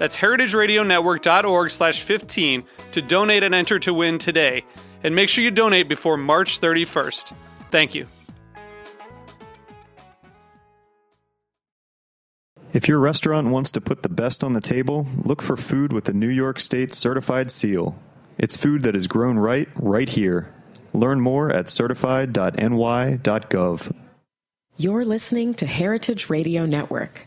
That's heritageradionetwork.org slash 15 to donate and enter to win today. And make sure you donate before March 31st. Thank you. If your restaurant wants to put the best on the table, look for food with the New York State Certified Seal. It's food that is grown right, right here. Learn more at certified.ny.gov. You're listening to Heritage Radio Network.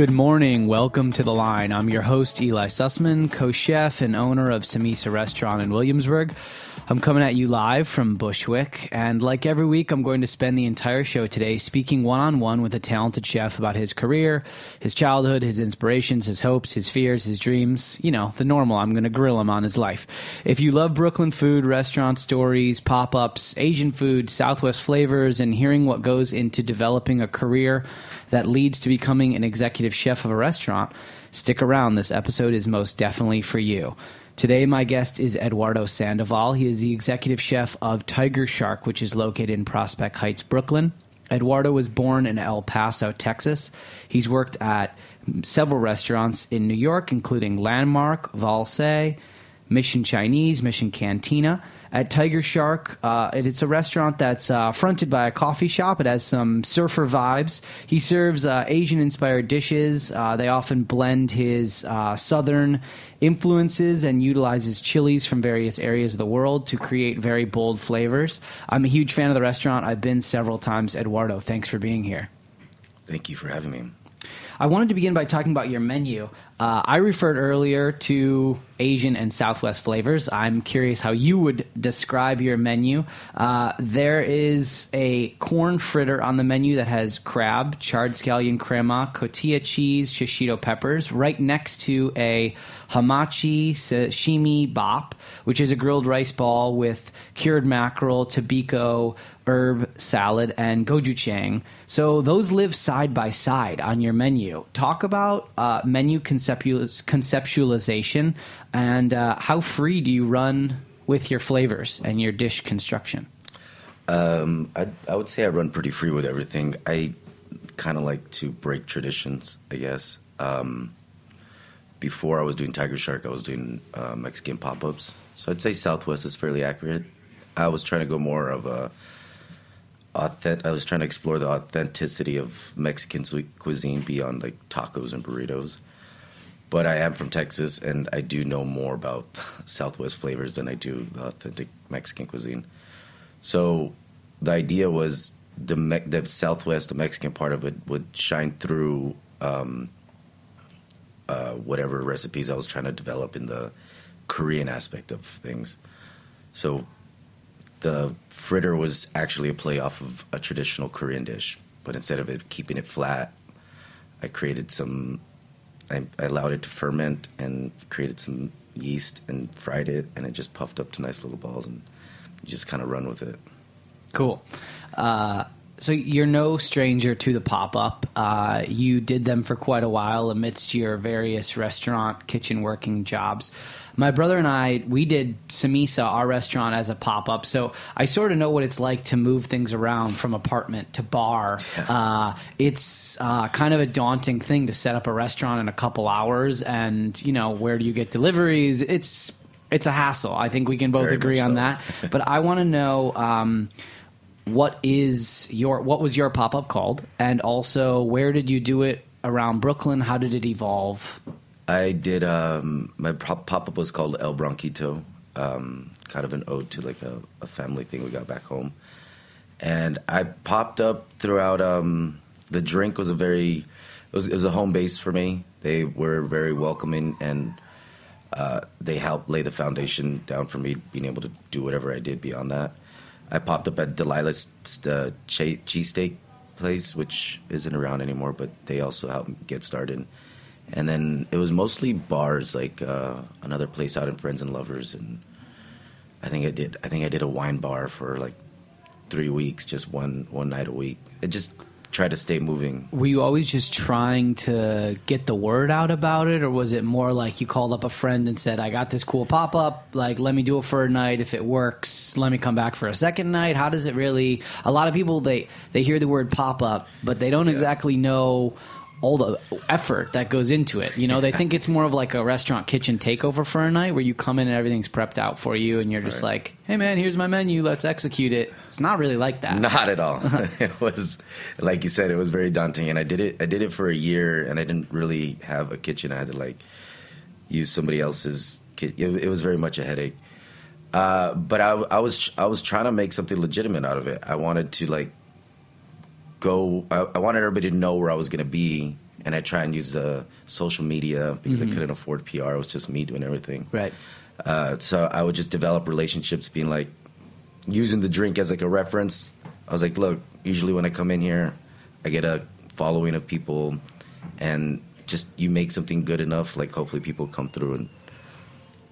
Good morning. Welcome to The Line. I'm your host, Eli Sussman, co chef and owner of Samesa Restaurant in Williamsburg. I'm coming at you live from Bushwick, and like every week, I'm going to spend the entire show today speaking one on one with a talented chef about his career, his childhood, his inspirations, his hopes, his fears, his dreams. You know, the normal. I'm going to grill him on his life. If you love Brooklyn food, restaurant stories, pop ups, Asian food, Southwest flavors, and hearing what goes into developing a career that leads to becoming an executive chef of a restaurant, stick around. This episode is most definitely for you. Today, my guest is Eduardo Sandoval. He is the executive chef of Tygershark, which is located in Prospect Heights, Brooklyn. Eduardo was born in El Paso, Texas. He's worked at several restaurants in New York, including Landmarc, Valse, Mission Chinese, Mission Cantina. At Tygershark, uh, it- it's a restaurant that's uh, fronted by a coffee shop. It has some surfer vibes. He serves uh, Asian inspired dishes. Uh, they often blend his uh, southern influences and utilizes chilies from various areas of the world to create very bold flavors. I'm a huge fan of the restaurant. I've been several times. Eduardo, thanks for being here. Thank you for having me. I wanted to begin by talking about your menu. Uh, I referred earlier to Asian and Southwest flavors. I'm curious how you would describe your menu. Uh, there is a corn fritter on the menu that has crab, charred scallion crema, cotija cheese, shishito peppers, right next to a hamachi sashimi bop, which is a grilled rice ball with cured mackerel, tobiko, herb salad, and gochujang. So those live side by side on your menu. Talk about uh, menu conceptual- conceptualization and uh, how free do you run with your flavors and your dish construction? Um, I, I would say I run pretty free with everything. I kind of like to break traditions, I guess. Um, before I was doing Tygershark, I was doing uh, Mexican pop ups. So I'd say Southwest is fairly accurate. I was trying to go more of a authentic. I was trying to explore the authenticity of Mexican cuisine beyond like tacos and burritos. But I am from Texas, and I do know more about Southwest flavors than I do the authentic Mexican cuisine. So the idea was the Me- the Southwest, the Mexican part of it, would shine through um, uh, whatever recipes I was trying to develop in the Korean aspect of things. So the fritter was actually a play off of a traditional Korean dish, but instead of it keeping it flat, I created some. I, I allowed it to ferment and created some yeast and fried it, and it just puffed up to nice little balls, and you just kind of run with it. Cool. Uh, so you're no stranger to the pop up. Uh, you did them for quite a while amidst your various restaurant kitchen working jobs. My brother and I, we did Samesa, our restaurant, as a pop up. So I sort of know what it's like to move things around from apartment to bar. Uh, it's uh, kind of a daunting thing to set up a restaurant in a couple hours, and you know where do you get deliveries? It's it's a hassle. I think we can both Very agree much on so. that. But I want to know. Um, what is your what was your pop up called, and also where did you do it around Brooklyn? How did it evolve? I did um, my pop up was called El Bronquito, um, kind of an ode to like a, a family thing we got back home, and I popped up throughout. Um, the drink was a very it was, it was a home base for me. They were very welcoming and uh, they helped lay the foundation down for me being able to do whatever I did beyond that. I popped up at Delilah's uh, che- cheesesteak place, which isn't around anymore, but they also helped me get started. And then it was mostly bars, like uh, another place out in Friends and Lovers, and I think I did. I think I did a wine bar for like three weeks, just one one night a week. It just tried to stay moving. Were you always just trying to get the word out about it, or was it more like you called up a friend and said, "I got this cool pop up. Like, let me do it for a night. If it works, let me come back for a second night." How does it really? A lot of people they they hear the word pop up, but they don't exactly know all the effort that goes into it. You know, they think it's more of like a restaurant kitchen takeover for a night where you come in and everything's prepped out for you and you're just Right. like, "Hey man, here's my menu. Let's execute it." It's not really like that. Not at all. it was like you said, it was very daunting, and I did it. I did it for a year, and I didn't really have a kitchen. I had to like use somebody else's. It was very much a headache. Uh, but I, I was I was trying to make something legitimate out of it. I wanted to like go. I, I wanted everybody to know where I was going to be, and I try and use the social media because I couldn't afford PR. It was just me doing everything. Right. Uh, so I would just develop relationships, being like using the drink as like a reference. I was like, look, usually when I come in here, I get a following of people, and just you make something good enough, like hopefully people come through and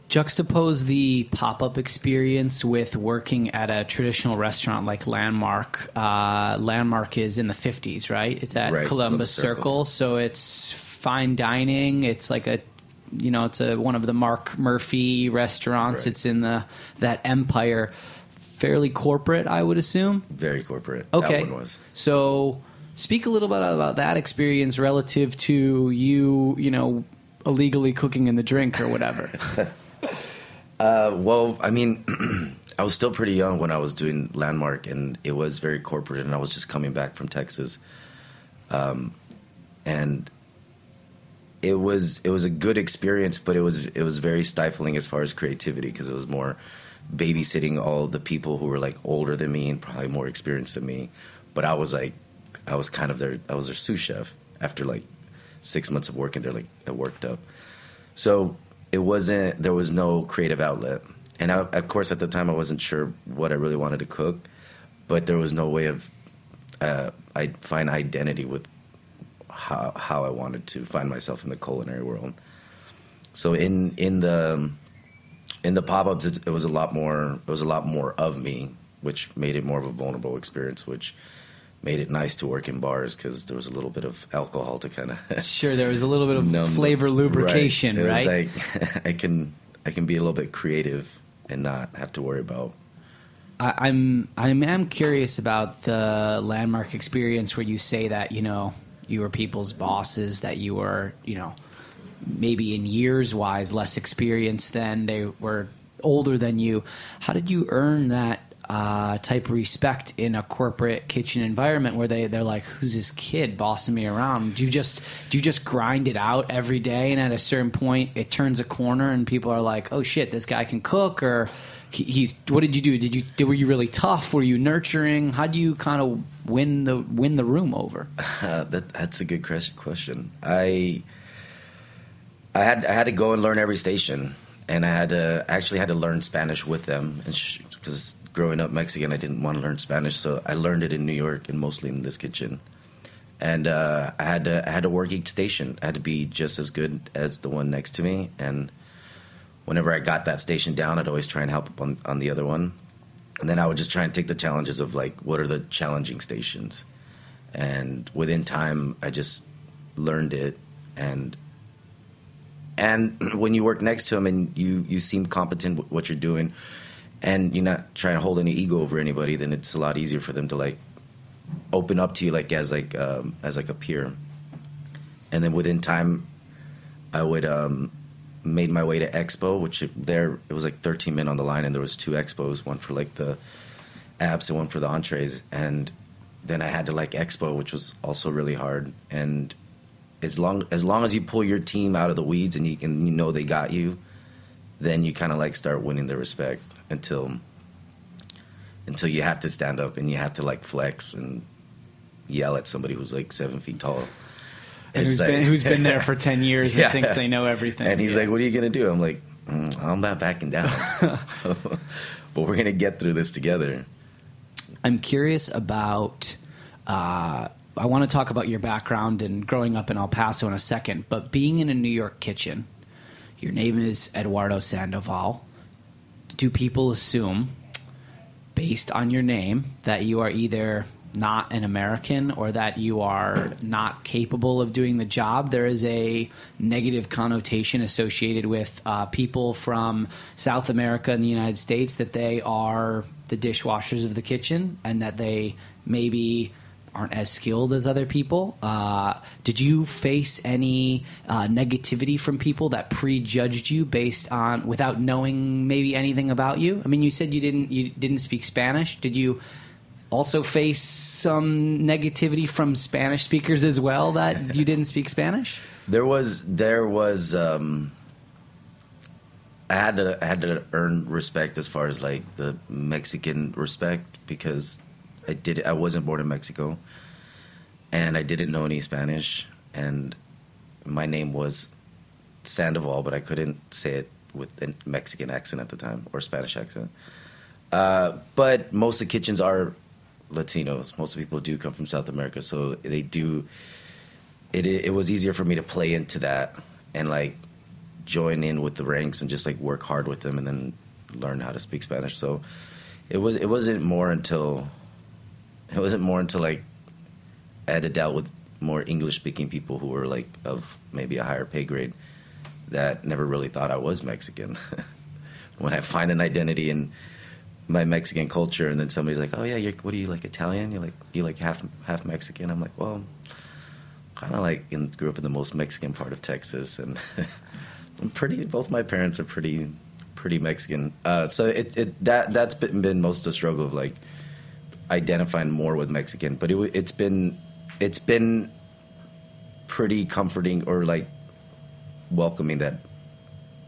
juxtapose the pop-up experience with working at a traditional restaurant like Landmarc uh, Landmarc is in the 50s right it's at Right, columbus, circle. Circle. so it's fine dining it's like a you know it's a one of the Marc Murphy restaurants Right. it's in the that empire fairly corporate i would assume very corporate. Okay. that one was. So, speak a little bit about that experience relative to you, you know, illegally cooking in the drink or whatever. Uh, well, I mean, I was still pretty young when I was doing Landmarc, and it was very corporate, and I was just coming back from Texas, um, and it was it was a good experience, but it was it was very stifling as far as creativity because it was more babysitting all the people who were like older than me and probably more experienced than me, but I was like I was kind of their I was their sous chef after like six months of working there, like I worked up. So it wasn't. There was no creative outlet, and I, of course, at the time, I wasn't sure what I really wanted to cook, but there was no way of uh, I find identity with how how I wanted to find myself in the culinary world. So in in the in the pop ups, it, it was a lot more. It was a lot more of me, which made it more of a vulnerable experience, which made it nice to work in bars because there was a little bit of alcohol to kind of sure, there was a little bit of numb- flavor lubrication, It was right? like I can I can be a little bit creative and not have to worry about. I, I'm I'm am curious about the Landmarc experience where you say that you know you were people's bosses, that you were you know maybe in years wise less experienced than they were older than you. How did you earn that uh, type respect in a corporate kitchen environment where they they're like, who's this kid bossing me around? Do you just do you just grind it out every day, and at a certain point it turns a corner, and people are like, oh shit, this guy can cook, or he, he's what did you do? Did you did, were you really tough? Were you nurturing? How do you kind of win the win the room over? Uh, that that's a good question. I I had I had to go and learn every station, and I had to actually had to learn Spanish with them, and because growing up Mexican, I didn't want to learn Spanish, so I learned it in New York and mostly in this kitchen. And uh, I had to I had to work each station. I had to be just as good as the one next to me, and whenever I got that station down, I'd always try and help on on the other one. and then I would just try and take the challenges of like what are the challenging stations, and within time I just learned it, and and when you work next to them and you you seem competent with what you're doing, and you're not trying to hold any ego over anybody, then it's a lot easier for them to like open up to you like as like um, as like a peer, and then within time, I would um, made my way to Expo, which there it was like 13 men on the line, and there was two expos, one for like the apps and one for the entrees, and then I had to like Expo, which was also really hard. And as long as long as you pull your team out of the weeds and you and you know they got you, then you kind of like start winning their respect until until you have to stand up and you have to like flex and yell at somebody who's like seven feet tall. And It's who's like- been who's been there for ten years and thinks they know everything. And he's Yeah. like, "What are you gonna do?" I'm like, mm, "I'm not backing down, but we're gonna get through this together." I'm curious about. Uh, I want to talk about your background and growing up in El Paso in a second, but being in a New York kitchen, your name is Eduardo Sandoval. Do people assume, based on your name, that you are either not an American or that you are not capable of doing the job? There is a negative connotation associated with uh, people from South America and the United States that they are the dishwashers of the kitchen and that they maybe aren't as skilled as other people. Uh, did you face any uh, negativity from people that prejudged you based on without knowing maybe anything about you? I mean, you said you didn't you didn't speak Spanish. Did you also face some negativity from Spanish speakers as well that you didn't speak Spanish? There was there was um, I had to I had to earn respect as far as like the Mexican respect because I did I wasn't born in Mexico and I didn't know any Spanish and my name was Sandoval but I couldn't say it with a Mexican accent at the time or Spanish accent. Uh, but most of the kitchens are Latinos. Most of the people do come from South America, so they do it it was easier for me to play into that and like join in with the ranks and just like work hard with them and then learn how to speak Spanish. So it was it wasn't more until it wasn't more until like I had to deal with more English speaking people who were like of maybe a higher pay grade that never really thought I was Mexican. when I find an identity in my Mexican culture and then somebody's like, "Oh yeah, you're what are you like Italian? You're like you like half half Mexican." I'm like, "Well, kind of like in, grew up in the most Mexican part of Texas, and I'm pretty. Both my parents are pretty, pretty Mexican. Uh, so it, it that that's been, been most of the struggle of like identifying more with Mexican. But it, it's been it's been pretty comforting or like welcoming that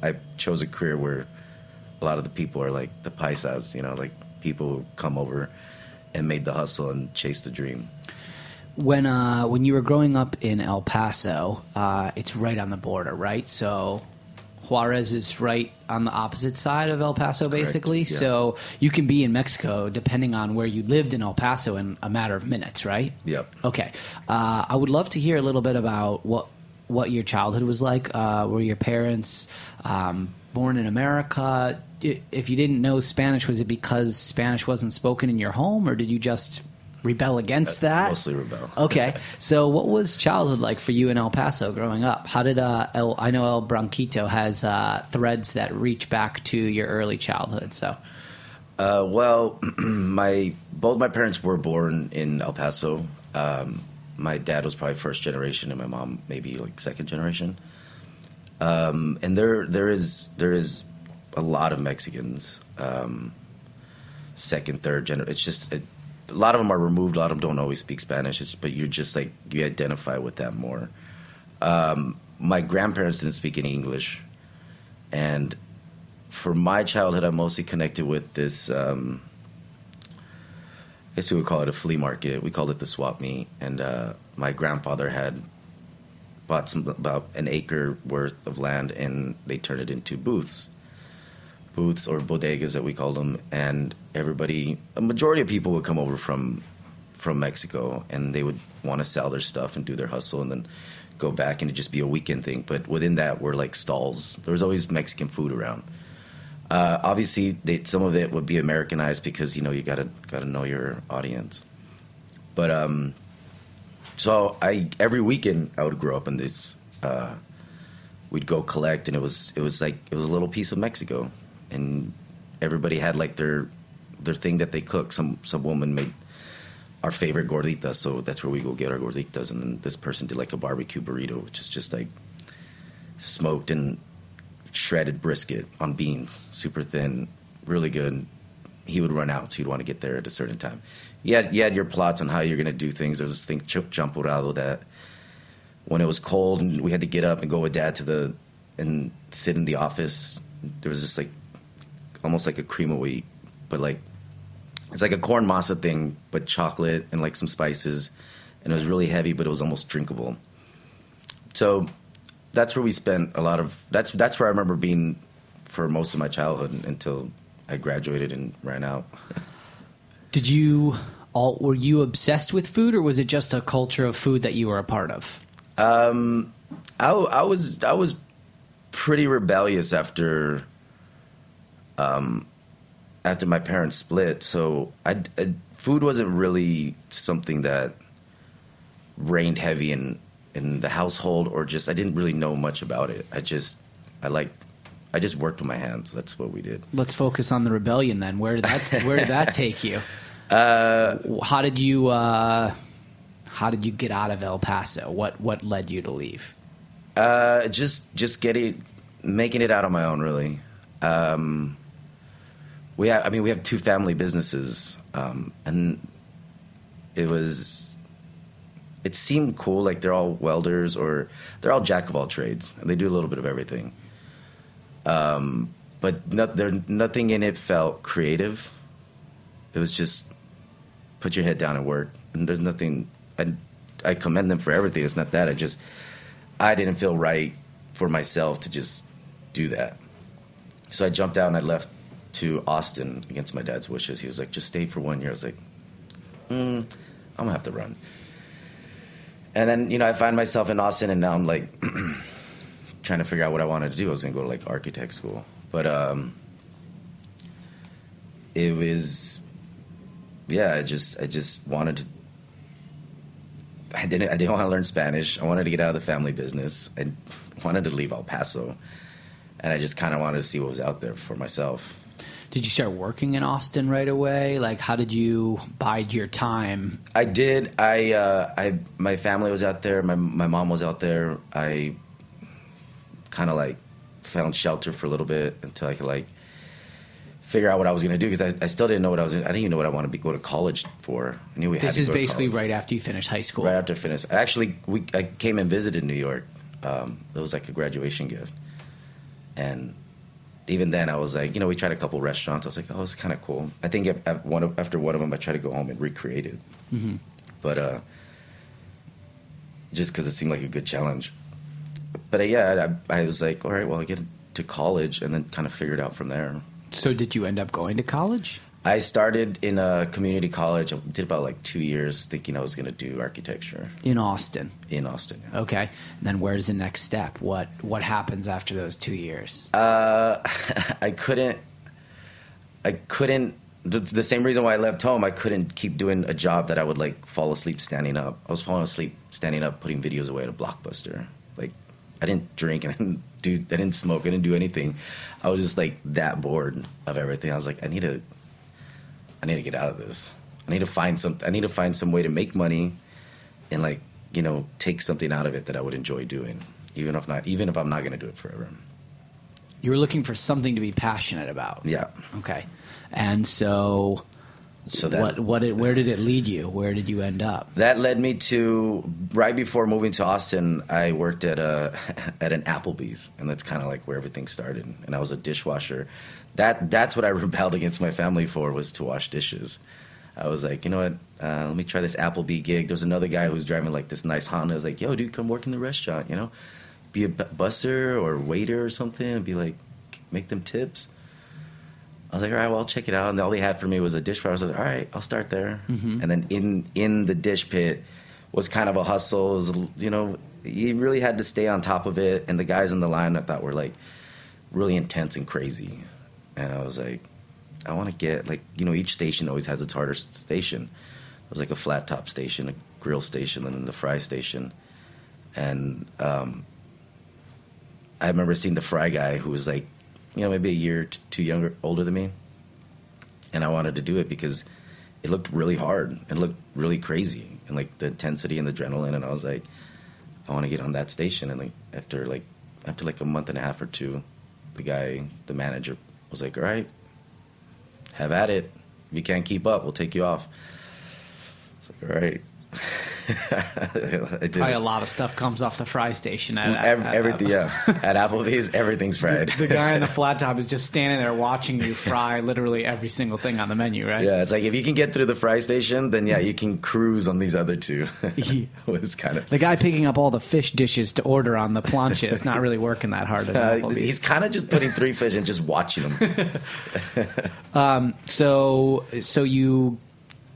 I chose a career where a lot of the people are like the paisas, you know, like people who come over and made the hustle and chased the dream. When uh, when you were growing up in El Paso, uh, it's right on the border, right? So Juarez is right on the opposite side of El Paso, basically. yeah. So you can be in Mexico depending on where you lived in El Paso in a matter of minutes, right? Yep. Okay. Uh, I would love to hear a little bit about what what your childhood was like. Uh, were your parents um, born in America? If you didn't know Spanish, was it because Spanish wasn't spoken in your home, or did you just rebel against that? Mostly rebel. Okay, so what was childhood like for you in El Paso growing up? How did uh, El, I know El Branquito has uh, threads that reach back to your early childhood. So Uh, well, my both my parents were born in El Paso. Um, my dad was probably first generation, and my mom maybe like second generation. Um, and there there is there is a lot of Mexicans, um, second, third generation. It's just it, a lot of them are removed. A lot of them don't always speak Spanish. But you're just like you identify with that more. Um, my grandparents didn't speak any English, and for my childhood, I'm mostly connected with this. Um, I guess we would call it a flea market. We called it the swap meet, and uh, my grandfather had bought some about an acre worth of land, and they turned it into booths, booths or bodegas that we called them. And everybody, a majority of people would come over from from Mexico, and they would want to sell their stuff and do their hustle, and then go back, and it'd just be a weekend thing. But within that were like stalls. There was always Mexican food around. Uh, obviously, they, some of it would be Americanized because you know you gotta gotta know your audience. But um, so I every weekend I would grow up in this. Uh, we'd go collect, and it was it was like it was a little piece of Mexico, and everybody had like their their thing that they cook. Some some woman made our favorite gorditas, so that's where we go get our gorditas. And then this person did like a barbecue burrito, which is just like smoked and shredded brisket on beans, super thin, really good. He would run out, so you'd want to get there at a certain time. You had, you had your plots on how you're going to do things. There's this thing, champurrado, that when it was cold and we had to get up and go with dad to the and sit in the office, there was this like almost like a cream of wheat, but like it's like a corn masa thing, but chocolate and like some spices, and it was really heavy, but it was almost drinkable. So that's where we spent a lot of. That's that's where I remember being for most of my childhood until I graduated and ran out. Did you all were you obsessed with food, or was it just a culture of food that you were a part of? Um, I, I was I was pretty rebellious after um, after my parents split. So I, I, food wasn't really something that reigned heavy in in the household, or just I didn't really know much about it. I just I like I just worked with my hands. That's what we did. Let's focus on the rebellion then. Where did that Where did that take you? Uh, how did you uh, How did you get out of El Paso? What What led you to leave? Uh, just just getting making it out on my own. Really. Um, we have, I mean, we have two family businesses, um, and it was, it seemed cool. Like they're all welders or they're all jack of all trades, and they do a little bit of everything. Um, but there, nothing in it felt creative. It was just put your head down and work. And there's nothing. I, I commend them for everything. It's not that. I just, I didn't feel right for myself to just do that. So I jumped out and I left to Austin against my dad's wishes. He was like, just stay for one year. I was like, mm, I'm gonna have to run. And then, you know, I find myself in Austin and now I'm like trying to figure out what I wanted to do. I was gonna go to like architect school. But um, it was yeah, I just I just wanted to I didn't I didn't want to learn Spanish. I wanted to get out of the family business. I wanted to leave El Paso. And I just kind of wanted to see what was out there for myself. Did you start working in Austin right away? Like, how did you bide your time? I did. I, uh, I, my family was out there. My my mom was out there. I kind of like found shelter for a little bit until I could like figure out what I was going to do because I, I, still didn't know what I was. I didn't even know what I wanted to be, go to college for. I knew we this is basically right after you finished high school. Right after I finished, actually, we I came and visited New York. Um, it was like a graduation gift, and even then, I was like, you know, we tried a couple restaurants. I was like, oh, it's kind of cool. I think one of, after one of them, I tried to go home and recreate it, mm-hmm. but uh, just because it seemed like a good challenge. But uh, yeah, I, I, was like, all right, well, I get to college, and then kind of figure it out from there. So, did you end up going to college? I started in a community college. I did about like two years, thinking I was going to do architecture in Austin. In Austin, yeah. okay. And then where's the next step? What what happens after those two years? Uh, I couldn't. I couldn't. The, the, same reason why I left home, I couldn't keep doing a job that I would like fall asleep standing up. I was falling asleep standing up, putting videos away at a blockbuster. Like, I didn't drink and I didn't do, I didn't smoke, I didn't do anything. I was just like that bored of everything. I was like, I need to I need to get out of this. I need to find some. I need to find some way to make money, and like you know, take something out of it that I would enjoy doing, even if not, even if I'm not going to do it forever. You were looking for something to be passionate about. Yeah. Okay. And so, so that, what, what, it, where did it lead you? Where did you end up? That led me to right before moving to Austin. I worked at a at an Applebee's, and that's kind of like where everything started. And I was a dishwasher that that's what I rebelled against my family for was to wash dishes. I was like, you know what? Uh, let me try this Applebee gig. There's another guy who was driving like this nice Honda. I was like, yo, dude, come work in the restaurant. You know, be a busser or waiter or something, and be like, make them tips. I was like, all right, well, I'll check it out. And all they had for me was a dishwasher. I was like, all right, I'll start there. Mm-hmm. And then in in the dish pit was kind of a hustle. It was, you know, you really had to stay on top of it. And the guys in the line I thought were like really intense and crazy and I was like, I want to get like you know each station always has its harder station. It was like a flat top station, a grill station, and then the fry station, and um, I remember seeing the fry guy who was like, you know, maybe a year t- too younger, older than me, and I wanted to do it because it looked really hard and looked really crazy and like the intensity and the adrenaline, and I was like, I want to get on that station, and like after like after like a month and a half or two, the guy, the manager, was like, all right, have at it. If you can't keep up, we'll take you off. It's like, all right. Probably a lot of stuff comes off the fry station. At, at- Ev- at- everything, yeah. At Applebee's, everything's fried. The guy in the flat top is just standing there watching you fry literally every single thing on the menu, right? Yeah, it's like if you can get through the fry station, then yeah, you can cruise on these other two. Was kind of. The guy picking up all the fish dishes to order on the plancha is not really working that hard at Uh, Applebee's. he's kind of just putting three fish and just watching them. um, So, so you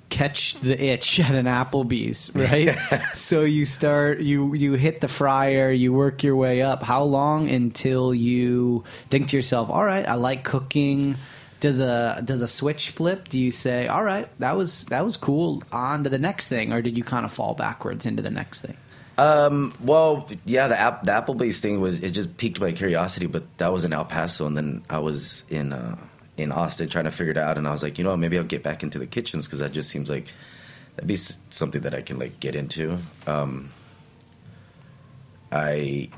catch the itch at an Applebee's, right? so you start, you you hit the fryer, you work your way up. How long until you think to yourself, "All right, I like cooking." Does a does a switch flip? Do you say, "All right, that was that was cool," on to the next thing, or did you kind of fall backwards into the next thing? Um, well, yeah, the, app, the Applebee's thing was it just piqued my curiosity, but that was in El Paso, and then I was in uh, in Austin trying to figure it out, and I was like, you know, maybe I'll get back into the kitchens because that just seems like that'd be something that I can like get into. Um, I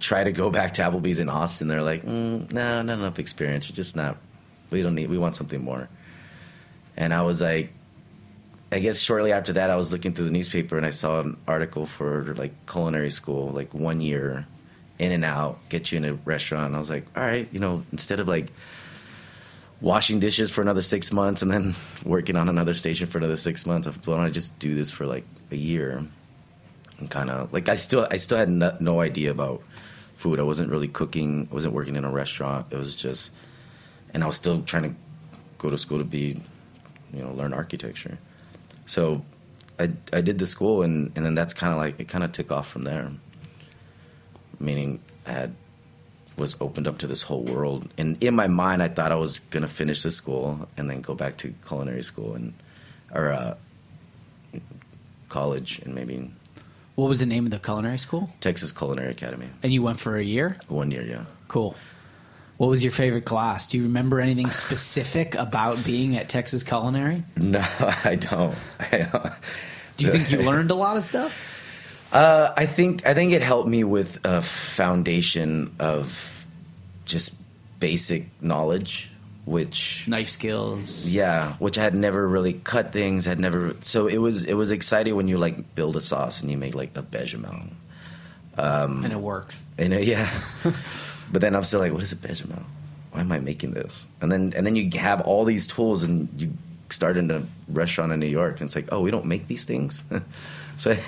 try to go back to Applebee's in Austin. They're like, mm, no, not enough experience. You're just not. We don't need. We want something more. And I was like, I guess shortly after that, I was looking through the newspaper and I saw an article for like culinary school, like one year, in and out, get you in a restaurant. And I was like, all right, you know, instead of like washing dishes for another six months and then working on another station for another six months, why don't I just do this for like a year? And kind of like I still, I still had no, no idea about food. I wasn't really cooking. I wasn't working in a restaurant. It was just, and I was still trying to go to school to be, you know, learn architecture. So I I did the school and and then that's kind of like it kind of took off from there. Meaning I had was opened up to this whole world and in my mind I thought I was going to finish the school and then go back to culinary school and or uh, college and maybe What was the name of the culinary school? Texas Culinary Academy. And you went for a year. One year, yeah. Cool. What was your favorite class? Do you remember anything specific about being at Texas Culinary? No, I don't. Do you think you learned a lot of stuff? Uh, I think I think it helped me with a foundation of just basic knowledge, which Knife skills. yeah, which I had never really cut things. Had never so it was it was exciting when you like build a sauce and you make like a bechamel, And it works. and it, yeah. but then I'm still like, what is a bechamel? Why am I making this? And then and then you have all these tools and you start in a restaurant in New York and it's like, oh, we don't make these things. so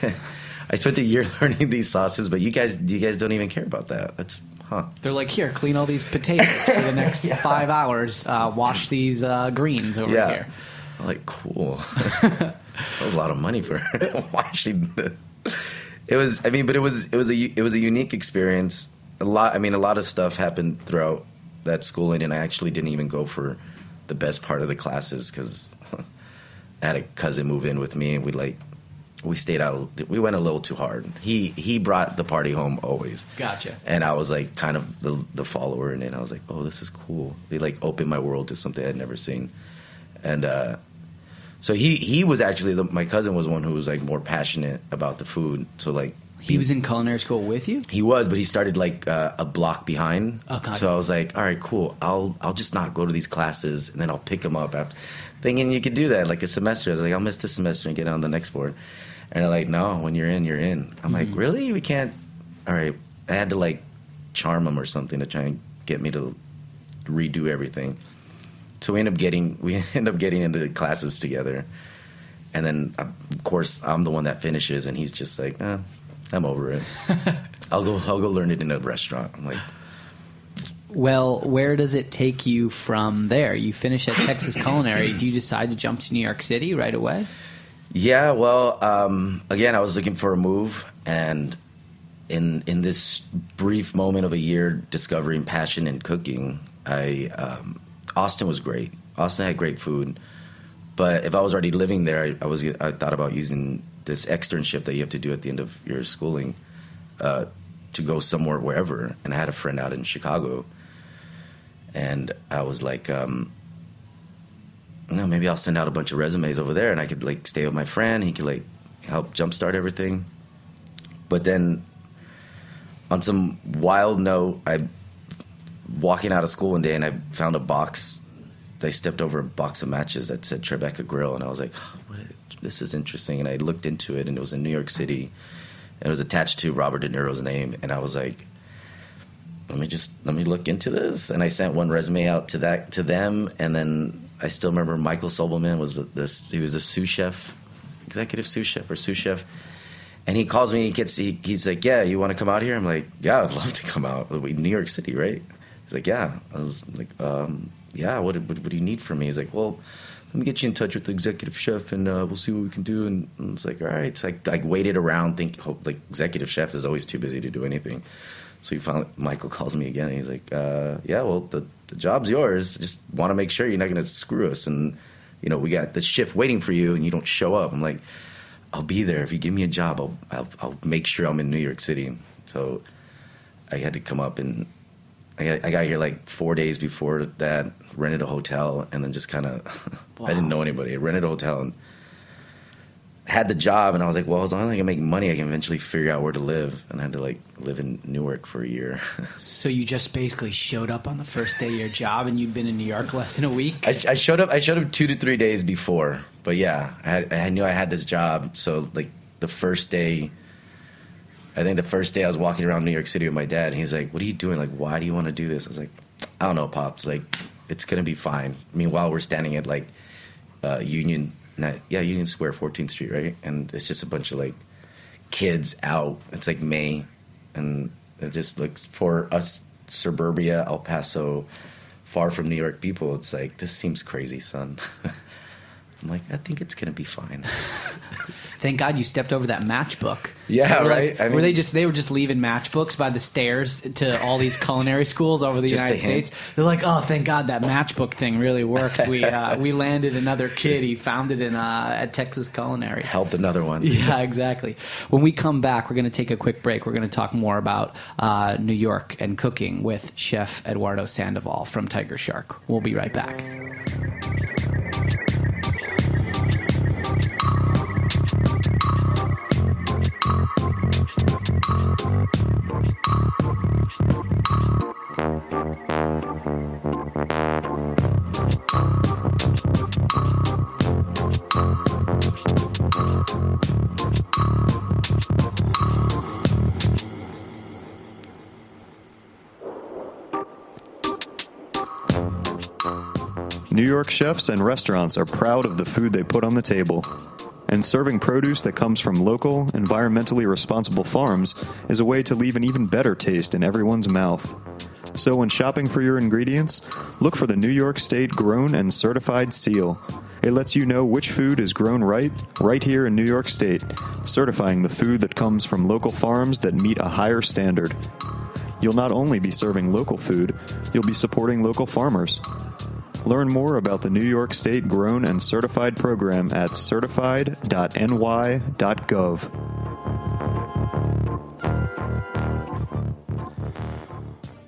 I spent a year learning these sauces, but you guys you guys don't even care about that. That's huh. They're like, here, clean all these potatoes for the next five hours. Uh, wash these uh, greens over yeah. here. I'm like, cool. that was a lot of money for washing. the- It was, I mean, but it was, it was a, it was a unique experience. A lot, I mean, a lot of stuff happened throughout that schooling, and I actually didn't even go for the best part of the classes because I had a cousin move in with me, and we like, we stayed out. We went a little too hard. He he brought the party home always. Gotcha. And I was like kind of the the follower in it. I was like, oh, this is cool. It like opened my world to something I'd never seen. And uh, so he he was actually the, my cousin was one who was like more passionate about the food. So like He was in culinary school with you? he was, but he started like uh, a block behind. Okay. So I was like, all right, cool. I'll I'll just not go to these classes, and then I'll pick them up after. Thinking you could do that like a semester. I was like, I'll miss this semester and get on the next board. And they're like, no, when you're in, you're in. I'm like, really? We can't. All right. I had to like charm them or something to try and get me to redo everything. So we end up getting we end up getting into classes together, and then of course I'm the one that finishes, and he's just like, eh, I'm over it. I'll go I'll go learn it in a restaurant. I'm like, Well, where does it take you from there? You finish at Texas Culinary. Do you decide to jump to New York City right away? Yeah, well, um, again, I was looking for a move, and in in this brief moment of a year discovering passion in cooking, I um, Austin was great. Austin had great food, but if I was already living there, I, I was I thought about using this externship that you have to do at the end of your schooling uh, to go somewhere wherever. And I had a friend out in Chicago, and I was like, um, no, maybe I'll send out a bunch of resumes over there, and I could like stay with my friend. He could like help jumpstart everything. But then, on some wild note, I walking out of school one day and I found a box. I stepped over a box of matches that said Tribeca Grill, and I was like, oh, "This is interesting." And I looked into it, and it was in New York City. And it was attached to Robert De Niro's name, and I was like, "Let me just let me look into this." And I sent one resume out to that to them, and then I still remember Michael Sobelman was this. He was a sous chef, executive sous chef or sous chef, and he calls me. He gets. He, he's like, "Yeah, you want to come out here?" I'm like, "Yeah, I'd love to come out. New York City, right?" He's like, "Yeah." I was like, um, "Yeah, what, what, what do you need from me?" He's like, "Well." Let me get you in touch with the executive chef, and uh, we'll see what we can do. And, and it's like, all right. So I, I waited around, think like executive chef is always too busy to do anything. So he finally, Michael calls me again. And he's like, uh, "Yeah, well, the, the job's yours. Just want to make sure you're not going to screw us, and you know, we got the shift waiting for you, and you don't show up." I'm like, "I'll be there if you give me a job. I'll I'll, I'll make sure I'm in New York City." So I had to come up, and I got, I got here like four days before that. Rented a hotel, and then just kind of, wow. I didn't know anybody. I rented a hotel and had the job and I was like, well, as long as I can make money, I can eventually figure out where to live. And I had to like live in Newark for a year. so you just basically showed up on the first day of your job, and you'd been in New York less than a week. I, I showed up. I showed up two to three days before, but yeah, I, had, I knew I had this job. So like the first day, I think the first day I was walking around New York City with my dad, and he's like, "What are you doing? Like, why do you want to do this?" I was like, "I don't know, pops. Like, it's gonna be fine." Meanwhile, we're standing at like uh, Union not, yeah, Union Square, 14th Street, right? And it's just a bunch of like kids out. It's like May, and it just looks for us suburbia, El Paso, far from New York people. It's like this seems crazy, son. I'm like, I think it's gonna be fine. Thank God you stepped over that matchbook. Yeah, were right. Like, I mean, were they just they were just leaving matchbooks by the stairs to all these culinary schools over the United States? They're like, oh, thank God that matchbook thing really worked. We uh, we landed another kid. He found it in uh, at Texas Culinary. Helped another one. Yeah, exactly. When we come back, we're going to take a quick break. We're going to talk more about uh, New York and cooking with Chef Eduardo Sandoval from Tygershark. We'll be right back. New York chefs and restaurants are proud of the food they put on the table. And serving produce that comes from local, environmentally responsible farms is a way to leave an even better taste in everyone's mouth. So when shopping for your ingredients, look for the New York State Grown and Certified Seal. It lets you know which food is grown right, right here in New York State, certifying the food that comes from local farms that meet a higher standard. You'll not only be serving local food, you'll be supporting local farmers. Learn more about the New York State Grown and Certified program at certified.ny.gov.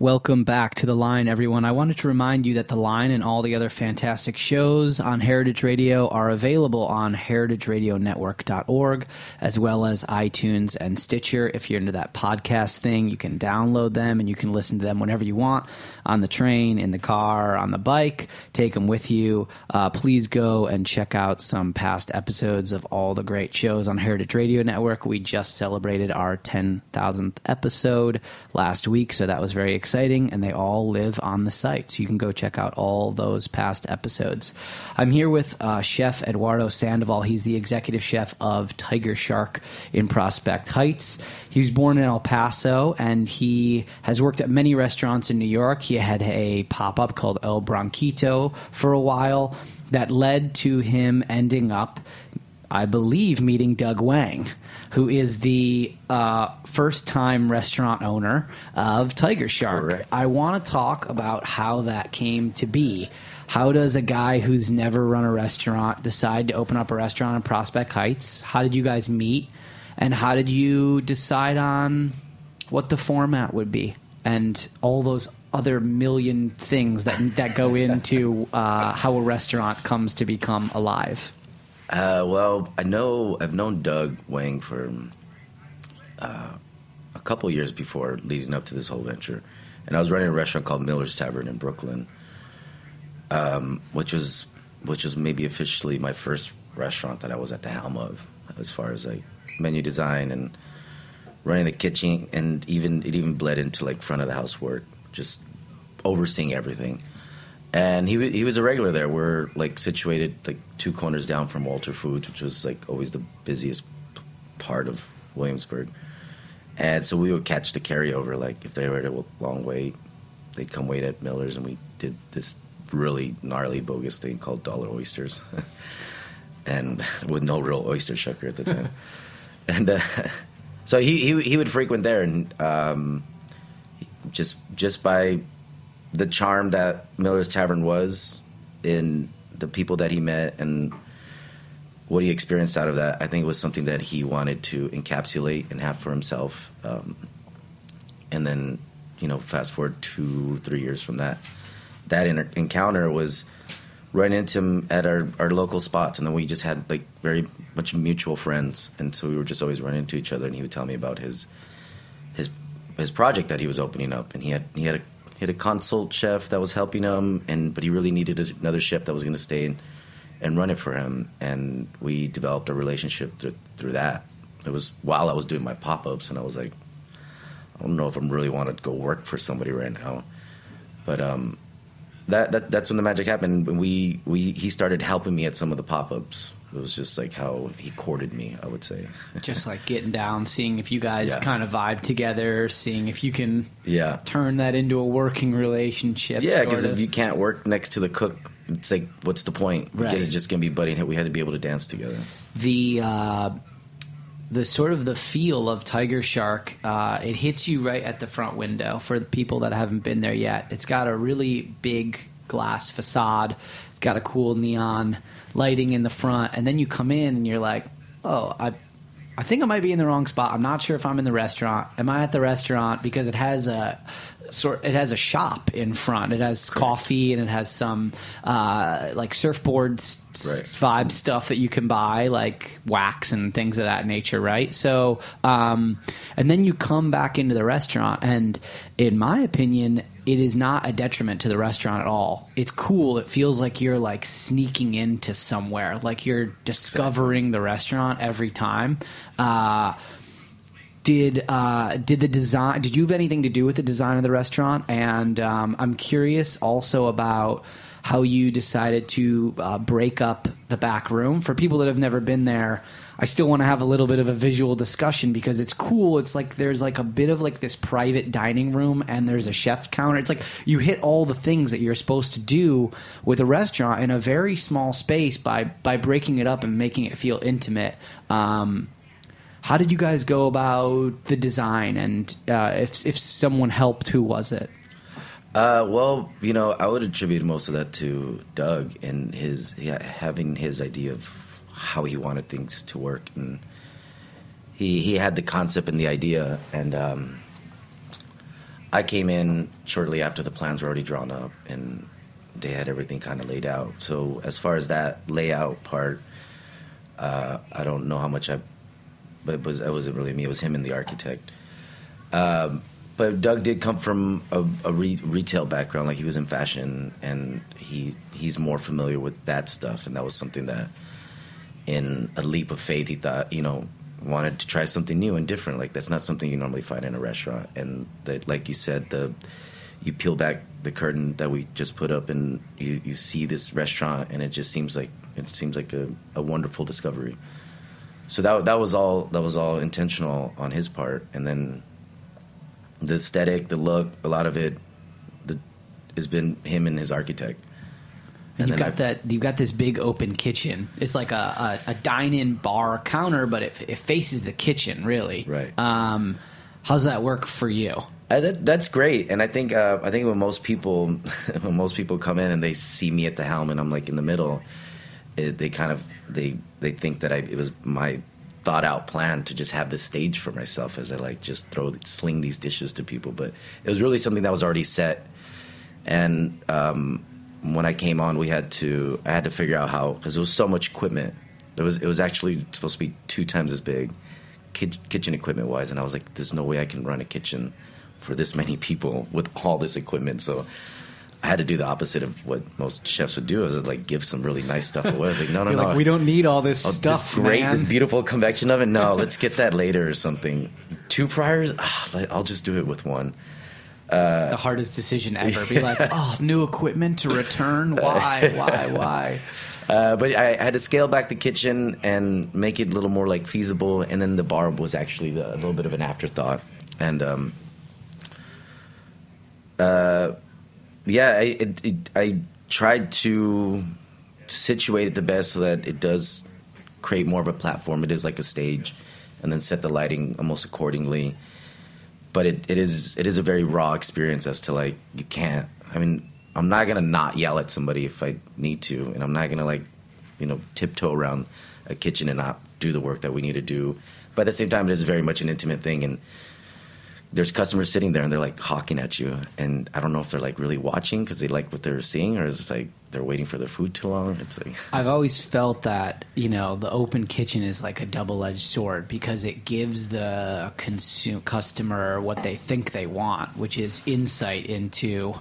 Welcome back to The Line, everyone. I wanted to remind you that The Line and all the other fantastic shows on Heritage Radio are available on heritageradionetwork.org, as well as iTunes and Stitcher. If you're into that podcast thing, you can download them and you can listen to them whenever you want on the train, in the car, on the bike. Take them with you. Uh, please go and check out some past episodes of all the great shows on Heritage Radio Network. We just celebrated our 10,000th episode last week, so that was very exciting and they all live on the site. So you can go check out all those past episodes. I'm here with uh, Chef Eduardo Sandoval. He's the executive chef of Tygershark in Prospect Heights. He was born in El Paso, and he has worked at many restaurants in New York. He had a pop up called El Bronquito for a while that led to him ending up I believe, meeting Doug Wang, who is the uh, first time restaurant owner of Tygershark. Correct. I want to talk about how that came to be. How does a guy who's never run a restaurant decide to open up a restaurant in Prospect Heights? How did you guys meet? And how did you decide on what the format would be? And all those other million things that that go into uh, how a restaurant comes to become alive. Uh, well, I know I've known Doug Wang for uh, a couple years before leading up to this whole venture, and I was running a restaurant called Miller's Tavern in Brooklyn, um, which was which was maybe officially my first restaurant that I was at the helm of, as far as like menu design and running the kitchen, and even it even bled into like front of the house work, just overseeing everything. And he he was a regular there. We're like situated like two corners down from Walter Foods, which was like always the busiest p- part of Williamsburg. And so we would catch the carryover. Like if they were at a long wait, they'd come wait at Miller's, and we did this really gnarly bogus thing called dollar oysters, and with no real oyster shucker at the time. and uh, so he, he he would frequent there, and um, just just by the charm that Miller's Tavern was in the people that he met and what he experienced out of that, I think it was something that he wanted to encapsulate and have for himself. Um, and then, you know, fast forward two, three years from that, that inter- encounter was running into him at our, our local spots, and then we just had like very much mutual friends, and so we were just always running into each other, and he would tell me about his his his project that he was opening up, and he had he had a he had a consult chef that was helping him, and but he really needed another chef that was going to stay and, and run it for him, and we developed a relationship through, through that. It was while I was doing my pop ups, and I was like, I don't know if I'm really want to go work for somebody right now, but um, that, that that's when the magic happened. When we we he started helping me at some of the pop ups. It was just like how he courted me. I would say. Just like getting down, seeing if you guys Yeah. kind of vibe together, seeing if you can Yeah. turn that into a working relationship. Yeah, because if you can't work next to the cook, it's like, what's the point? Right. Because it's just gonna be head. We had to be able to dance together. the uh, the sort of the feel of Tygershark, uh, it hits you right at the front window for the people that haven't been there yet. It's got a really big glass facade. It's got a cool neon lighting in the front, and then you come in and you're like, oh, I. I think I might be in the wrong spot. I'm not sure if I'm in the restaurant. Am I at the restaurant because it has a sort it has a shop in front. It has coffee and it has some uh, like surfboard s- Right. vibe stuff that you can buy, like wax and things of that nature, right? So, um, and then you come back into the restaurant, and in my opinion, it is not a detriment to the restaurant at all. It's cool. It feels like you're like sneaking into somewhere, like you're discovering the restaurant every time. Uh, did uh, did the design? Did you have anything to do with the design of the restaurant? And um, I'm curious also about how you decided to uh, break up the back room for people that have never been there. I still want to have a little bit of a visual discussion because it's cool. It's like there's like a bit of like this private dining room and there's a chef counter. It's like you hit all the things that you're supposed to do with a restaurant in a very small space by by breaking it up and making it feel intimate. Um, how did you guys go about the design, and uh, if if someone helped, who was it? Uh, well, you know, I would attribute most of that to Doug and his yeah, having his idea of how he wanted things to work, and he he had the concept and the idea, and um, I came in shortly after the plans were already drawn up, and they had everything kind of laid out. So as far as that layout part, uh, I don't know how much I, but it was it wasn't really me. It was him and the architect. Um, but Doug did come from a, a re- retail background, like he was in fashion, and he he's more familiar with that stuff, and that was something that, in a leap of faith, he thought, you know, wanted to try something new and different. Like that's not something you normally find in a restaurant, and that, like you said, the you peel back the curtain that we just put up, and you you see this restaurant, and it just seems like it seems like a, a wonderful discovery. So that that was all that was all intentional on his part, and then the aesthetic, the look, a lot of it, the, has been him and his architect. And you've got I- that. You've got this big open kitchen. It's like a, a, a dine-in bar counter, but it, it faces the kitchen. Really, Right. Um, how's that work for you? Uh, that, that's great, and I think uh, I think when most people when most people come in and they see me at the helm and I'm like in the middle, it, they kind of they they think that I it was my thought out plan to just have this stage for myself as I like just throw sling these dishes to people, but it was really something that was already set, and um, when I came on, we had to I had to figure out how because there was so much equipment. There was it was actually supposed to be two times as big, kit- kitchen equipment wise, and I was like, "There's no way I can run a kitchen for this many people with all this equipment." So I had to do the opposite of what most chefs would do. I was like give some really nice stuff away. I was like, "No, no, no, like, we don't need all this Oh, stuff, this great, man. this beautiful convection oven. No, let's get that later or something. Two fryers, ah, I'll just do it with one. the hardest decision ever. Be like, oh, new equipment to return. Why? Why? Why? Uh, but I had to scale back the kitchen and make it a little more like feasible. And then the bar was actually the, a little bit of an afterthought. And um, uh, yeah, I, it, it, I tried to situate it the best so that it does create more of a platform. It is like a stage, and then set the lighting almost accordingly. But it, it is it is a very raw experience as to like you can't. I mean, I'm not gonna not yell at somebody if I need to, and I'm not gonna like you know tiptoe around a kitchen and not do the work that we need to do. But at the same time, it is very much an intimate thing, and there's customers sitting there and they're like hawking at you, and I don't know if they're like really watching because they like what they're seeing, or is it like they're waiting for their food too long. It's like I've always felt that you know the open kitchen is like a double-edged sword because it gives the consume customer what they think they want, which is insight into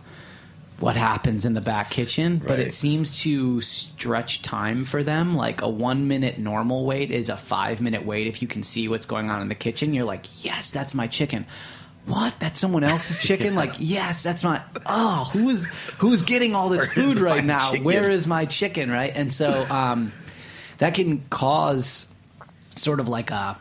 what happens in the back kitchen. But it seems to stretch time for them. Like a one-minute normal wait is a five-minute wait if you can see what's going on in the kitchen. You're like, yes, that's my chicken. What? That's someone else's chicken? Like, yes, that's my. Oh, who is who's getting all this Where food right now? chicken? Where is my chicken? Right, and so um, that can cause sort of like a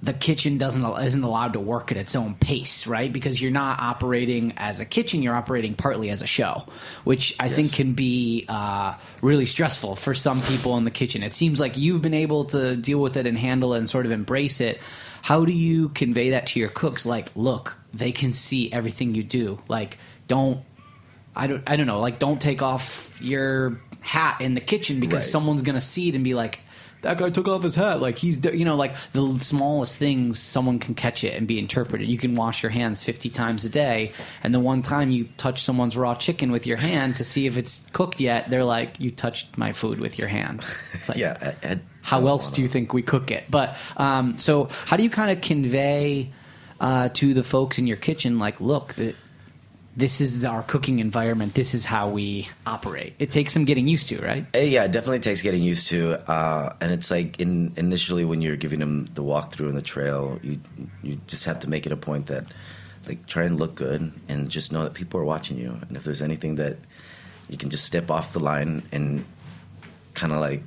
the kitchen doesn't isn't allowed to work at its own pace, right? Because you're not operating as a kitchen; you're operating partly as a show, which I think can be uh, really stressful for some people in the kitchen. It seems like you've been able to deal with it and handle it and sort of embrace it. How do you convey that to your cooks? Like, look, they can see everything you do. Like, don't I don't I don't know, like don't take off your hat in the kitchen because Right. someone's gonna see it and be like, that guy took off his hat. Like he's, you know, like the smallest things, someone can catch it and be interpreted. You can wash your hands fifty times a day, and the one time you touch someone's raw chicken with your hand to see if it's cooked yet, they're like, you touched my food with your hand. It's like, yeah. I, I how else wanna- do you think we cook it? But um, so, how do you kind of convey uh, to the folks in your kitchen, like, look, th- this is our cooking environment. This is how we operate. It takes some getting used to, right? Uh, Yeah, it definitely takes getting used to, uh, and it's like in initially when you're giving them the walkthrough and the trail, you you just have to make it a point that like try and look good and just know that people are watching you, and if there's anything that you can just step off the line and kind of like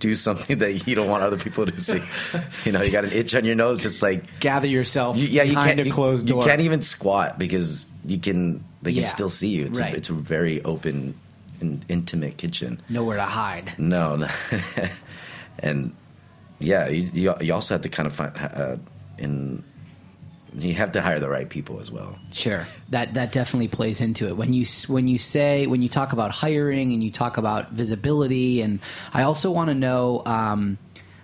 do something that you don't want other people to see. you know, you got an itch on your nose, just like Gather yourself you, yeah, you behind can't a you- closed you, door. can't even squat because you can they can Yeah, still see you. It's, right. a, it's a very open and intimate kitchen. nowhere to hide. No, no. and yeah, you, you you also have to kind of find uh, in you have to hire the right people as well. Sure, that that definitely plays into it. When you when you say when you talk about hiring and you talk about visibility, and I also want to know um,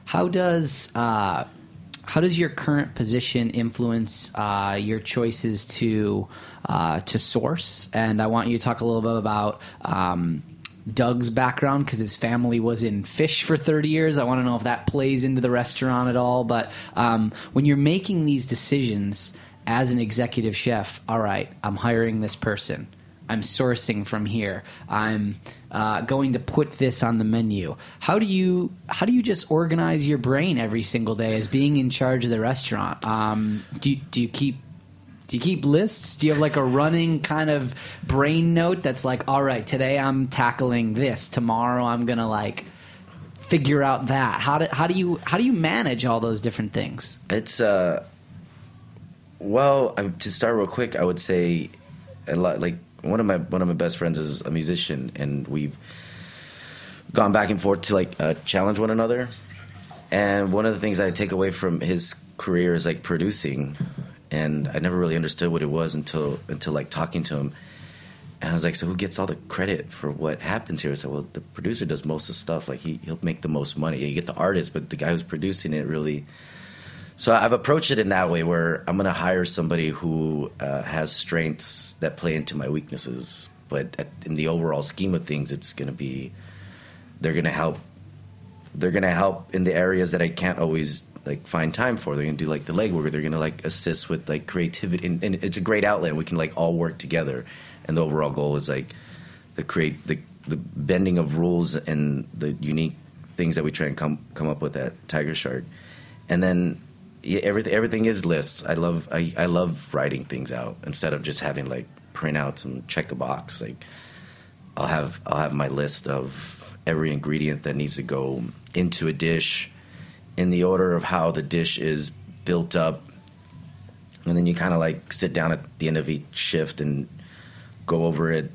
how does uh, how does your current position influence uh, your choices to uh, to source? And I want you to talk a little bit about. Um, Doug's background because his family was in fish for 30 years. I want to know if that plays into the restaurant at all. But um, when you're making these decisions as an executive chef, all right, I'm hiring this person. I'm sourcing from here. I'm uh, going to put this on the menu. How do you how do you just organize your brain every single day as being in charge of the restaurant? Um, do you, do you keep do you keep lists? Do you have like a running kind of brain note that's like, all right, today I'm tackling this. Tomorrow I'm gonna like figure out that. How do how do you how do you manage all those different things? It's uh, well, I, to start real quick, I would say a lot like one of my one of my best friends is a musician, and we've gone back and forth to like uh, challenge one another. And one of the things I take away from his career is like producing, and I never really understood what it was until until like talking to him. And I was like, so who gets all the credit for what happens here? I said, well, the producer does most of the stuff. Like he he'll make the most money. You get the artist, but the guy who's producing it really. So I've approached it in that way, where I'm going to hire somebody who uh, has strengths that play into my weaknesses. But at, in the overall scheme of things, it's going to be they're going to help. They're going to help in the areas that I can't always like find time for. They're to do like the legwork. They're to like assist with like creativity, and, and it's a great outlet. We can like all work together, and the overall goal is like the create the the bending of rules and the unique things that we try and come come up with at Tygershark, and then yeah, everything everything is lists. I love I, I love writing things out instead of just having like printouts and check a box. Like I'll have I'll have my list of every ingredient that needs to go into a dish in the order of how the dish is built up. And then you kind of like sit down at the end of each shift and go over it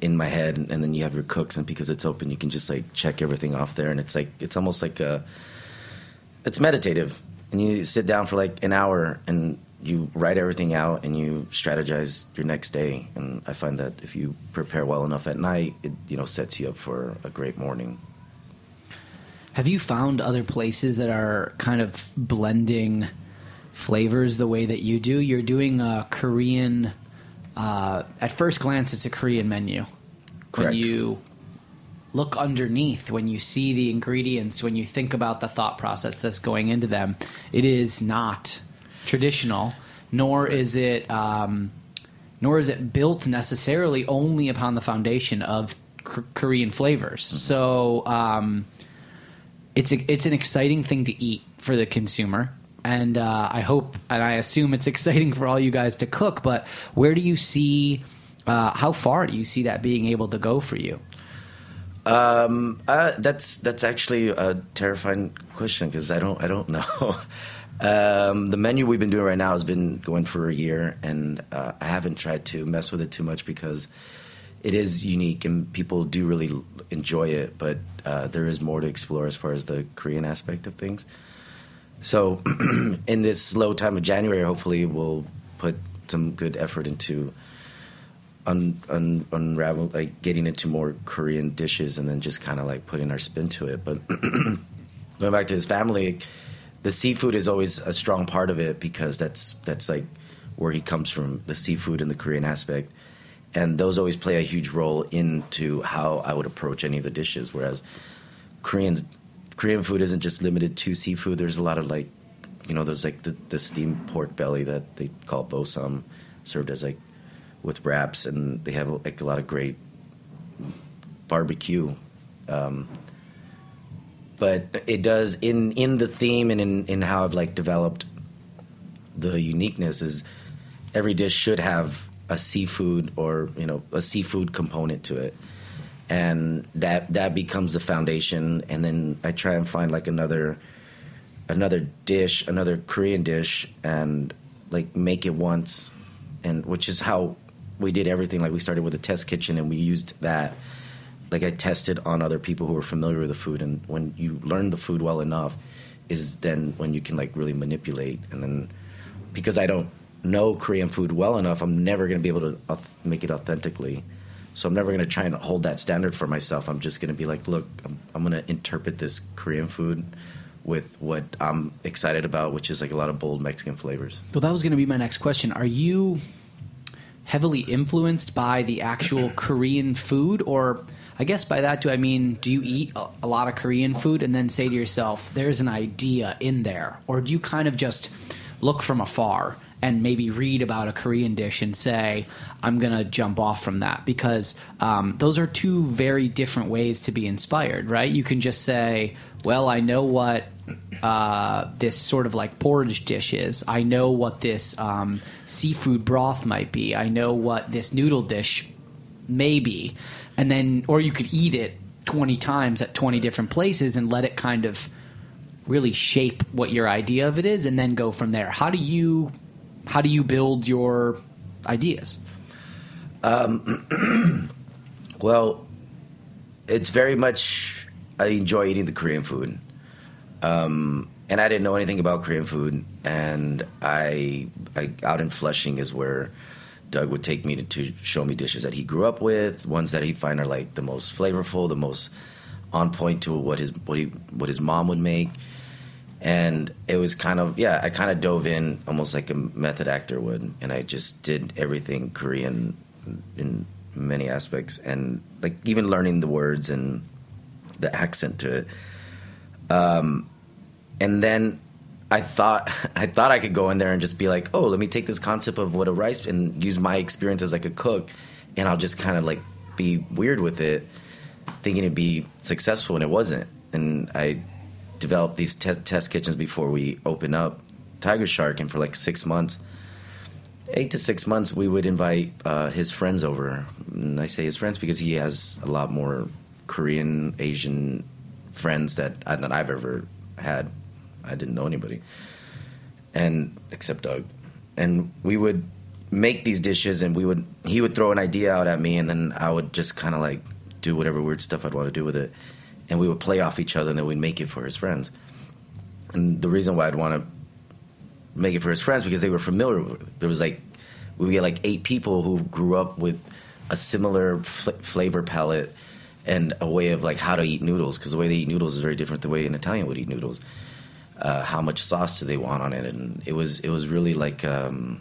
in my head. And, and then you have your cooks, and because it's open, you can just like check everything off there. And it's like, it's almost like a, it's meditative. And you sit down for like an hour and you write everything out and you strategize your next day. And I find that if you prepare well enough at night, it you know sets you up for a great morning. Have you found other places that are kind of blending flavors the way that you do? You're doing a Korean. Uh, at first glance, it's a Korean menu. Correct. When you look underneath, when you see the ingredients, when you think about the thought process that's going into them, it is not traditional, nor is it, um, nor is it built necessarily only upon the foundation of Korean flavors. So. Um, it's a, it's an exciting thing to eat for the consumer and uh, I hope and I assume it's exciting for all you guys to cook. But where do you see? Uh, how far do you see that being able to go for you? Um, uh, that's that's actually a terrifying question because I don't I don't know. um, the menu we've been doing right now has been going for a year, and uh, I haven't tried to mess with it too much because it is unique and people do really enjoy it. But uh, there is more to explore as far as the Korean aspect of things. So, in this slow time of January, hopefully we'll put some good effort into un, un, unravel, like getting into more Korean dishes, and then just kind of like putting our spin to it. But going back to his family, the seafood is always a strong part of it because that's that's like where he comes from, the seafood and the Korean aspect, and those always play a huge role into how I would approach any of the dishes. Whereas Koreans Korean food isn't just limited to seafood. There's a lot of like, you know, there's like the, the steamed pork belly that they call bosam, served as like with wraps, and they have like a lot of great barbecue. Um, but it does in in the theme and in, in how I've like developed the uniqueness is every dish should have a seafood or you know a seafood component to it. And that that becomes the foundation. And then i try and find like another another dish another korean dish and like make it once. And which is how we did everything. Like we started with a test kitchen and we used that. Like i tested on other people who were familiar with the food. And when you learn the food well enough is then when you can like really manipulate. And then because i don't know korean food well enough i'm never going to be able to make it authentically so I'm never going to try and hold that standard for myself. I'm just going to be like, look, I'm, I'm going to interpret this Korean food with what I'm excited about, which is like a lot of bold Mexican flavors. Well, that was going to be my next question. Are you heavily influenced by the actual Korean food, or I guess by that do I mean do you eat a, a lot of Korean food and then say to yourself, "There's an idea in there," or do you kind of just look from afar? And maybe read about a Korean dish and say, I'm going to jump off from that because um, those are two very different ways to be inspired, right? You can just say, well, I know what uh, this sort of like porridge dish is. I know what this um, seafood broth might be. I know what this noodle dish may be. And then, or you could eat it 20 times at 20 different places and let it kind of really shape what your idea of it is and then go from there. How do you how do you build your ideas? Well, it's very much I enjoy eating the Korean food, um, and I didn't know anything about Korean food. And I, I out in Flushing is where Doug would take me to, to show me dishes that he grew up with, ones that he find are like the most flavorful, the most on point to what his what he what his mom would make. And it was kind of yeah, I kind of dove in almost like a method actor would, and I just did everything Korean in many aspects, and like even learning the words and the accent to it. Um, and then I thought I thought I could go in there and just be like, oh, let me take this concept of what a rice and use my experience as like a cook, and I'll just kind of like be weird with it, thinking it'd be successful, and it wasn't. And I developed these te- test kitchens before we open up Tygershark, and for like six months, eight to six months, we would invite uh, his friends over. And I say his friends because he has a lot more Korean, Asian friends that, I, that I've ever had. I didn't know anybody, and except Doug. And we would make these dishes, and we would he would throw an idea out at me, and then I would just kind of like do whatever weird stuff I'd want to do with it, and we would play off each other, and then we'd make it for his friends. And the reason why I'd want to make it for his friends because they were familiar. There was like we had like eight people who grew up with a similar fl- flavor palette and a way of like how to eat noodles because the way they eat noodles is very different the way an Italian would eat noodles. Uh, how much sauce do they want on it? And it was it was really like um,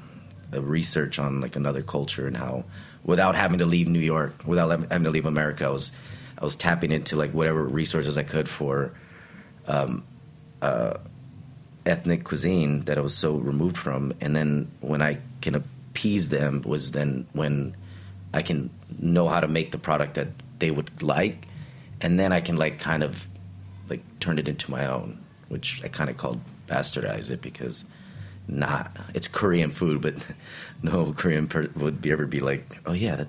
a research on like another culture and how without having to leave New York, without having to leave America, I was I was tapping into like whatever resources I could for um, uh, ethnic cuisine that I was so removed from. And then when I can appease them was then when I can know how to make the product that they would like, and then I can like kind of like turn it into my own, which I kind of called bastardize it because not it's Korean food, but no Korean per- would be ever be like, oh yeah, that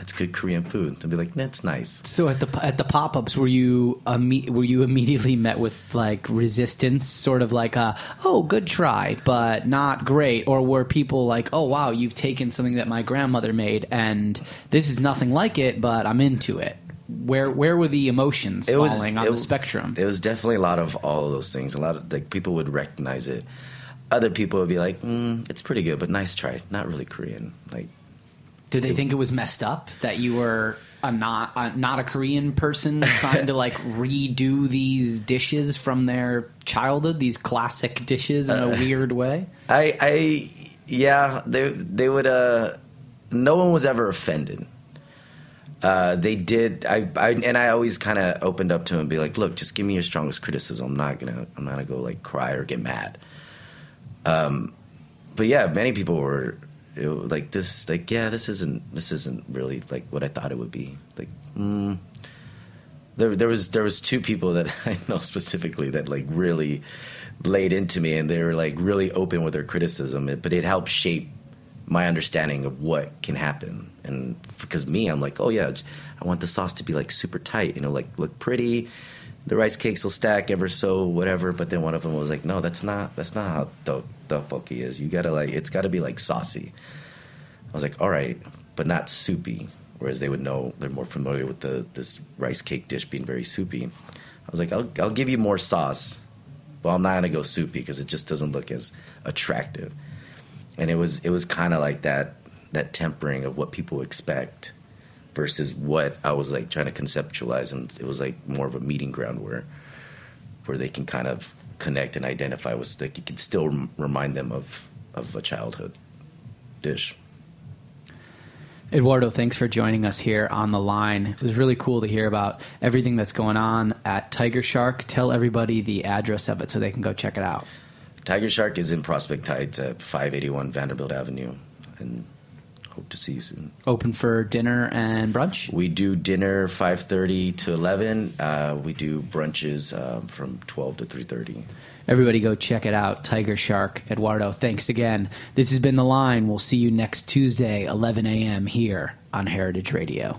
that's good Korean food. They'd be like, that's nice. So at the at the pop ups, were you imme- were you immediately met with like resistance, sort of like a oh good try, but not great, or were people like oh wow you've taken something that my grandmother made and this is nothing like it, but I'm into it. Where where were the emotions It was- falling on it- the spectrum? It was definitely a lot of all of those things. A lot of like people would recognize it. Other people would be like, mm, "It's pretty good, but nice try. Not really Korean." Like, Did they think it was messed up that you were a not a, not a Korean person trying to like redo these dishes from their childhood, these classic dishes in a weird way? I, I, yeah, they they would. Uh, no one was ever offended. Uh, they did. I, I and I always kind of opened up to him and be like, "Look, just give me your strongest criticism. I'm not gonna. I'm not gonna go like cry or get mad." Um, but yeah, many people were it, like this. Like, yeah, this isn't. This isn't really like what I thought it would be. Like, mm. there, there was there was two people that I know specifically that like really laid into me, and they were like really open with their criticism. But it helped shape my understanding of what can happen. And because me, I'm like, oh yeah, I want the sauce to be like super tight, you know, like look pretty. The rice cakes will stack ever so whatever. But then one of them was like, no, that's not that's not how the tteokbokki is. You gotta like it's got to be like saucy. I was like, all right, but not soupy. Whereas they would know they're more familiar with the this rice cake dish being very soupy. I was like, I'll I'll give you more sauce, but I'm not gonna go soupy because it just doesn't look as attractive. And it was it was kind of like that that tempering of what people expect versus what I was like trying to conceptualize, and it was like more of a meeting ground where where they can kind of connect and identify with like you can still remind them of of a childhood dish. Eduardo, thanks for joining us here on the line. It was really cool to hear about everything that's going on at Tygershark. Tell everybody the address of it so they can go check it out. Tygershark is in Prospect Heights at 581 Vanderbilt Avenue, and hope to see you soon. Open for dinner and brunch. We do dinner 5:30 to 11. Uh, we do brunches um, from 12 to 3:30. Everybody go check it out. Tygershark. Eduardo, thanks again. This has been The Line. We'll see you next Tuesday, 11 a.m. here on Heritage Radio.